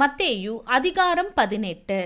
மத்தேயு அதிகாரம் பதினெட்டு.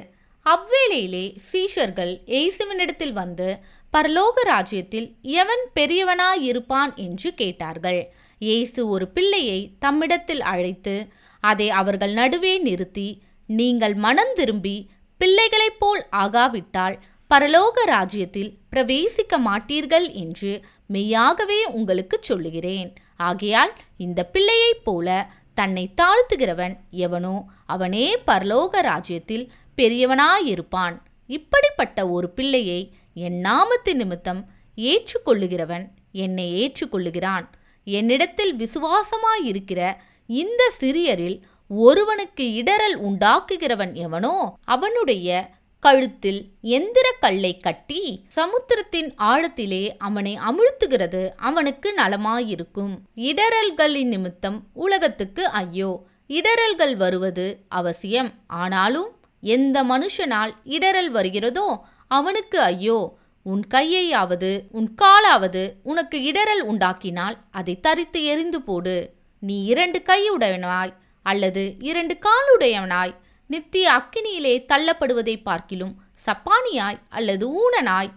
அவ்வேளையிலே சீஷர்கள் இயேசுவினிடத்தில் வந்து பரலோக ராஜ்யத்தில் எவன் பெரியவனாயிருப்பான் என்று கேட்டார்கள். இயேசு ஒரு பிள்ளையை தம்மிடத்தில் அழைத்து அதை அவர்கள் நடுவே நிறுத்தி நீங்கள் மனம் திரும்பி பிள்ளைகளைப் போல் ஆகாவிட்டால் பரலோக ராஜ்யத்தில் பிரவேசிக்க மாட்டீர்கள் என்று மெய்யாகவே உங்களுக்கு சொல்லுகிறேன். ஆகையால் இந்த பிள்ளையைப் போல தன்னை தாழ்த்துகிறவன் எவனோ அவனே பரலோக ராஜ்யத்தில் பெரியவனாயிருப்பான். இப்படிப்பட்ட ஒரு பிள்ளையை என் நாமத்து நிமித்தம் ஏற்றுக்கொள்ளுகிறவன் என்னை ஏற்றுக்கொள்ளுகிறான். என்னிடத்தில் விசுவாசமாயிருக்கிற இந்த சிறியரில் ஒருவனுக்கு இடரல் உண்டாக்குகிறவன் எவனோ அவனுடைய கழுத்தில் எந்திர கல்லை கட்டி சமுத்திரத்தின் ஆழத்திலே அவனை அமிழ்த்துகிறது. அவனுக்கு நலமாயிருக்கும். இடரல்களின் நிமித்தம் உலகத்துக்கு ஐயோ! இடரல்கள் வருவது அவசியம். ஆனாலும் எந்த மனுஷனால் இடரல் வருகிறதோ அவனுக்கு ஐயோ! உன் கையையாவது உன் காலாவது உனக்கு இடரல் உண்டாக்கினால் அதை தரித்து எரிந்து போடு. நீ இரண்டு கையுடையவனாய் அல்லது இரண்டு காலுடையவனாய். நித்திய அக்கினியிலே தள்ளப்படுவதை பார்க்கிலும் சப்பானியாய் அல்லது ஊனனாய்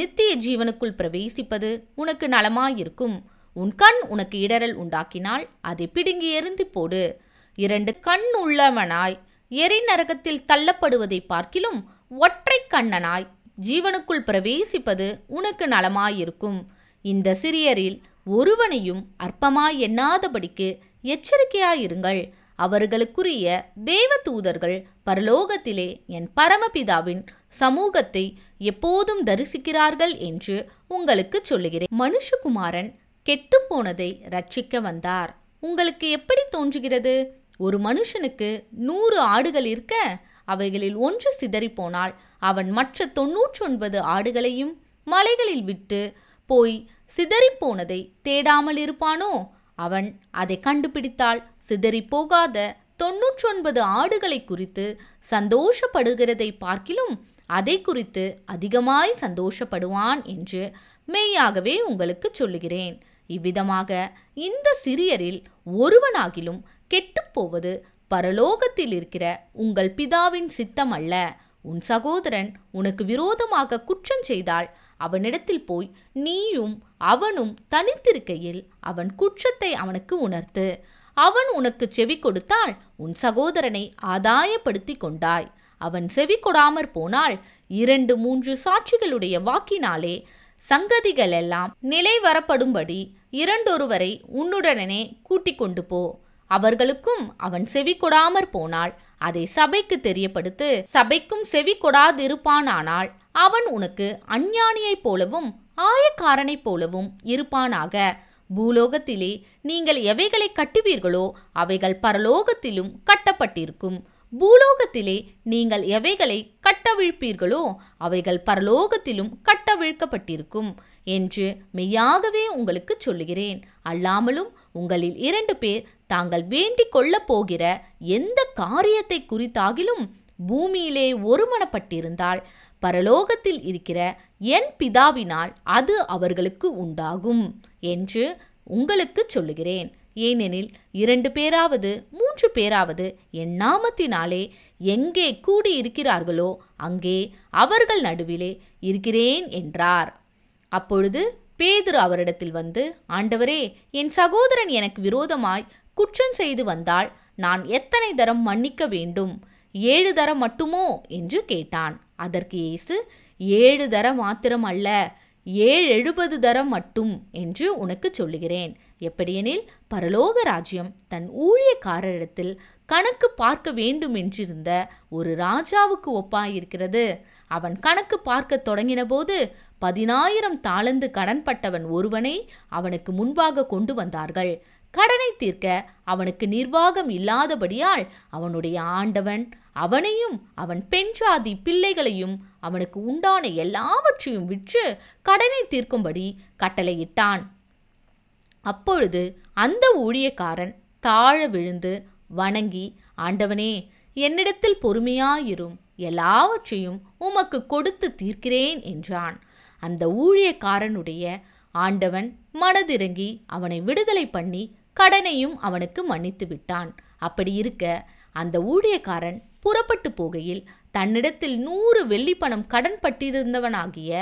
நித்திய ஜீவனுக்குள் பிரவேசிப்பது உனக்கு நலமாயிருக்கும். உன் கண் உனக்கு இடரல் உண்டாக்கினால் அதை பிடுங்கி எரிந்து போடு. இரண்டு கண் உள்ளவனாய் எரி நரகத்தில் தள்ளப்படுவதை பார்க்கிலும் ஒற்றை கண்ணனாய் ஜீவனுக்குள் பிரவேசிப்பது உனக்கு நலமாயிருக்கும். இந்த சிறியரில் ஒருவனையும் அற்பமாய் எண்ணாதபடிக்கு எச்சரிக்கையாயிருங்கள். அவர்களுக்குரிய தேவ தூதர்கள் பரலோகத்திலே என் பரமபிதாவின் சமூகத்தை எப்போதும் தரிசிக்கிறார்கள் என்று உங்களுக்கு சொல்லுகிறேன். மனுஷகுமாரன் கெட்டுப்போனதை ரட்சிக்க வந்தார். உங்களுக்கு எப்படி தோன்றுகிறது? ஒரு மனுஷனுக்கு நூறு ஆடுகள் இருக்க? அவைகளில் ஒன்று சிதறிப்போனால் அவன் மற்ற தொன்னூற்றொன்பது ஆடுகளையும் மலைகளில் விட்டு போய் சிதறிப்போனதை தேடாமல் இருப்பானோ? அவன் அதை கண்டுபிடித்தால் சிதறிப்போகாத தொன்னூற்றொன்பது ஆடுகளை குறித்து சந்தோஷப்படுகிறதை பார்க்கிலும் அதை குறித்து அதிகமாய் சந்தோஷப்படுவான் என்று மெய்யாகவே உங்களுக்கு சொல்லுகிறேன். இவ்விதமாக இந்த சிறியரில் ஒருவனாகிலும் கெட்டுப்போவது பரலோகத்தில் இருக்கிற உங்கள் பிதாவின் சித்தம் அல்ல உன் சகோதரன் உனக்கு விரோதமாக குற்றம் செய்தால் அவனிடத்தில் போய் நீயும் அவனும் தனித்திருக்கையில் அவன் குற்றத்தை அவனுக்கு உணர்த்து. அவன் உனக்கு செவி கொடுத்தால் உன் சகோதரனை ஆதாயப்படுத்தி கொண்டாய். அவன் செவி கொடாமற் போனால் இரண்டு மூன்று சாட்சிகளுடைய வாக்கினாலே சங்கதிகள் எல்லாம் நிலை வரப்படும்படி இரண்டொருவரை உன்னுடனே கூட்டிக் கொண்டு போ. அவர்களுக்கும் அவன் செவி கொடாமற் போனால் அதை சபைக்கு தெரியப்படுத்து சபைக்கும் செவி கொடாதிருப்பானானால் அவன் உனக்கு அஞ்ஞானியைப் போலவும் ஆயக்காரனைப் போலவும் இருப்பானாக. பூலோகத்திலே நீங்கள் எவைகளை கட்டுவீர்களோ அவைகள் பரலோகத்திலும் கட்டப்பட்டிருக்கும். பூலோகத்திலே நீங்கள் எவைகளை கட்டவிழ்ப்பீர்களோ அவைகள் பரலோகத்திலும் கட்டவிழ்க்கப்பட்டிருக்கும். என்று மெய்யாகவே உங்களுக்கு சொல்லுகிறேன். அல்லாமலும் உங்களில் இரண்டு பேர் தாங்கள் வேண்டிக் கொள்ளப் போகிற எந்த காரியத்தை குறித்தாகிலும் பூமியிலே ஒருமனப்பட்டிருந்தால் பரலோகத்தில் இருக்கிற என் பிதாவினால் அது அவர்களுக்கு உண்டாகும் என்று உங்களுக்கு சொல்லுகிறேன். ஏனெனில் இரண்டு பேராவது மூன்று பேராவது என் நாமத்தினாலே எங்கே கூடியிருக்கிறார்களோ அங்கே அவர்கள் நடுவிலே இருக்கிறேன் என்றார். அப்பொழுது பேதுரு அவரிடத்தில் வந்து ஆண்டவரே என் சகோதரன் எனக்கு விரோதமாய் குற்றம் செய்து வந்தால் நான் எத்தனை தரம் மன்னிக்க வேண்டும்? ஏழு தரம் மட்டுமோ? என்று கேட்டான். அதற்கு இயேசு ஏழு தரம் மாத்திரம் அல்ல ஏழு எழுபது தரம் மட்டும் என்று உனக்கு சொல்லுகிறேன். எப்படியெனில் பரலோக ராஜ்யம் தன் ஊழியக்காரரிடத்தில் கணக்கு பார்க்க வேண்டும் என்றிருந்த ஒரு ராஜாவுக்கு ஒப்பாயிருக்கிறது. அவன் கணக்கு பார்க்க தொடங்கினபோது பதினாயிரம் தாளந்து கடன்பட்டவன் ஒருவனை அவனுக்கு முன்பாக கொண்டு வந்தார்கள். கடனை தீர்க்க அவனுக்கு நிர்வாகம் இல்லாதபடியால் அவனுடைய ஆண்டவன் அவனையும் அவன் பெண் ஜாதி பிள்ளைகளையும் அவனுக்கு உண்டான எல்லாவற்றையும் விற்று கடனை தீர்க்கும்படி கட்டளையிட்டான். அப்பொழுது அந்த ஊழியக்காரன் தாழ விழுந்து வணங்கி ஆண்டவனே என்னிடத்தில் பொறுமையாயிரும். எல்லாவற்றையும் உமக்கு கொடுத்து தீர்க்கிறேன் என்றான். அந்த ஊழியக்காரனுடைய ஆண்டவன் மனதிறங்கி அவனை விடுதலை பண்ணி கடனையும் அவனுக்கு மன்னித்து விட்டான். அப்படி இருக்க அந்த ஊழியக்காரன் புறப்பட்டு போகையில் தன்னிடத்தில் நூறு வெள்ளிப்பணம் கடன் பட்டிருந்தவனாகிய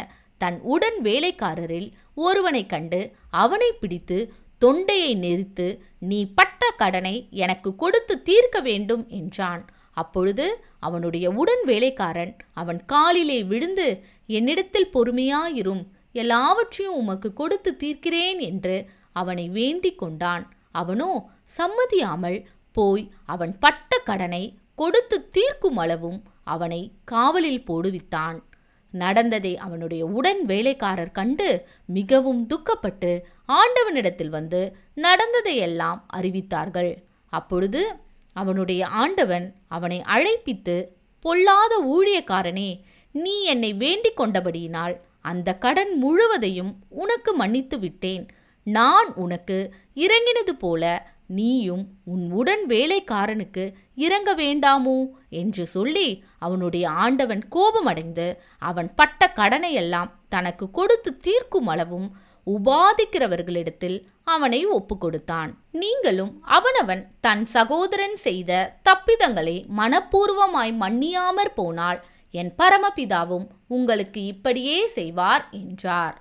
தன் உடன் வேலைக்காரரில் ஒருவனை கண்டு அவனை பிடித்து தொண்டையை நெரித்து நீ பட்ட கடனை எனக்கு கொடுத்து தீர்க்க வேண்டும் என்றான். அப்பொழுது அவனுடைய உடன் வேலைக்காரன் அவன் காலிலே விழுந்து என்னிடத்தில் பொறுமையாயிரும் எல்லாவற்றையும் உமக்கு கொடுத்து தீர்க்கிறேன் என்று அவனை வேண்டிக் கொண்டான். அவனோ சம்மதியாமல் போய் அவன் பட்ட கடனை கொடுத்து தீர்க்கும் அளவும் அவனை காவலில் போடுவித்தான். நடந்ததை அவனுடைய உடன் வேலைக்காரர் கண்டு மிகவும் துக்கப்பட்டு ஆண்டவனிடத்தில் வந்து நடந்ததையெல்லாம் அறிவித்தார்கள். அப்பொழுது அவனுடைய ஆண்டவன் அவனை அழைப்பித்து பொல்லாத ஊழியக்காரனே நீ என்னை வேண்டிக் கொண்டபடியினால் அந்த கடன் முழுவதையும் உனக்கு மன்னித்து விட்டேன். நான் உனக்கு இறங்கினது போல நீயும் உன் உடன் வேலைக்காரனுக்கு இறங்க வேண்டாமோ? என்று சொல்லி அவனுடைய ஆண்டவன் கோபமடைந்து அவன் பட்ட கடனையெல்லாம் தனக்கு கொடுத்து தீர்க்கும் அளவும் உபாதிக்கிறவர்களிடத்தில் அவனை ஒப்பு கொடுத்தான் நீங்களும் அவனவன் தன் சகோதரன் செய்த தப்பிதங்களை மனப்பூர்வமாய் மன்னியாமற் போனால் என் பரமபிதாவும் உங்களுக்கு இப்படியே செய்வார் என்றார்.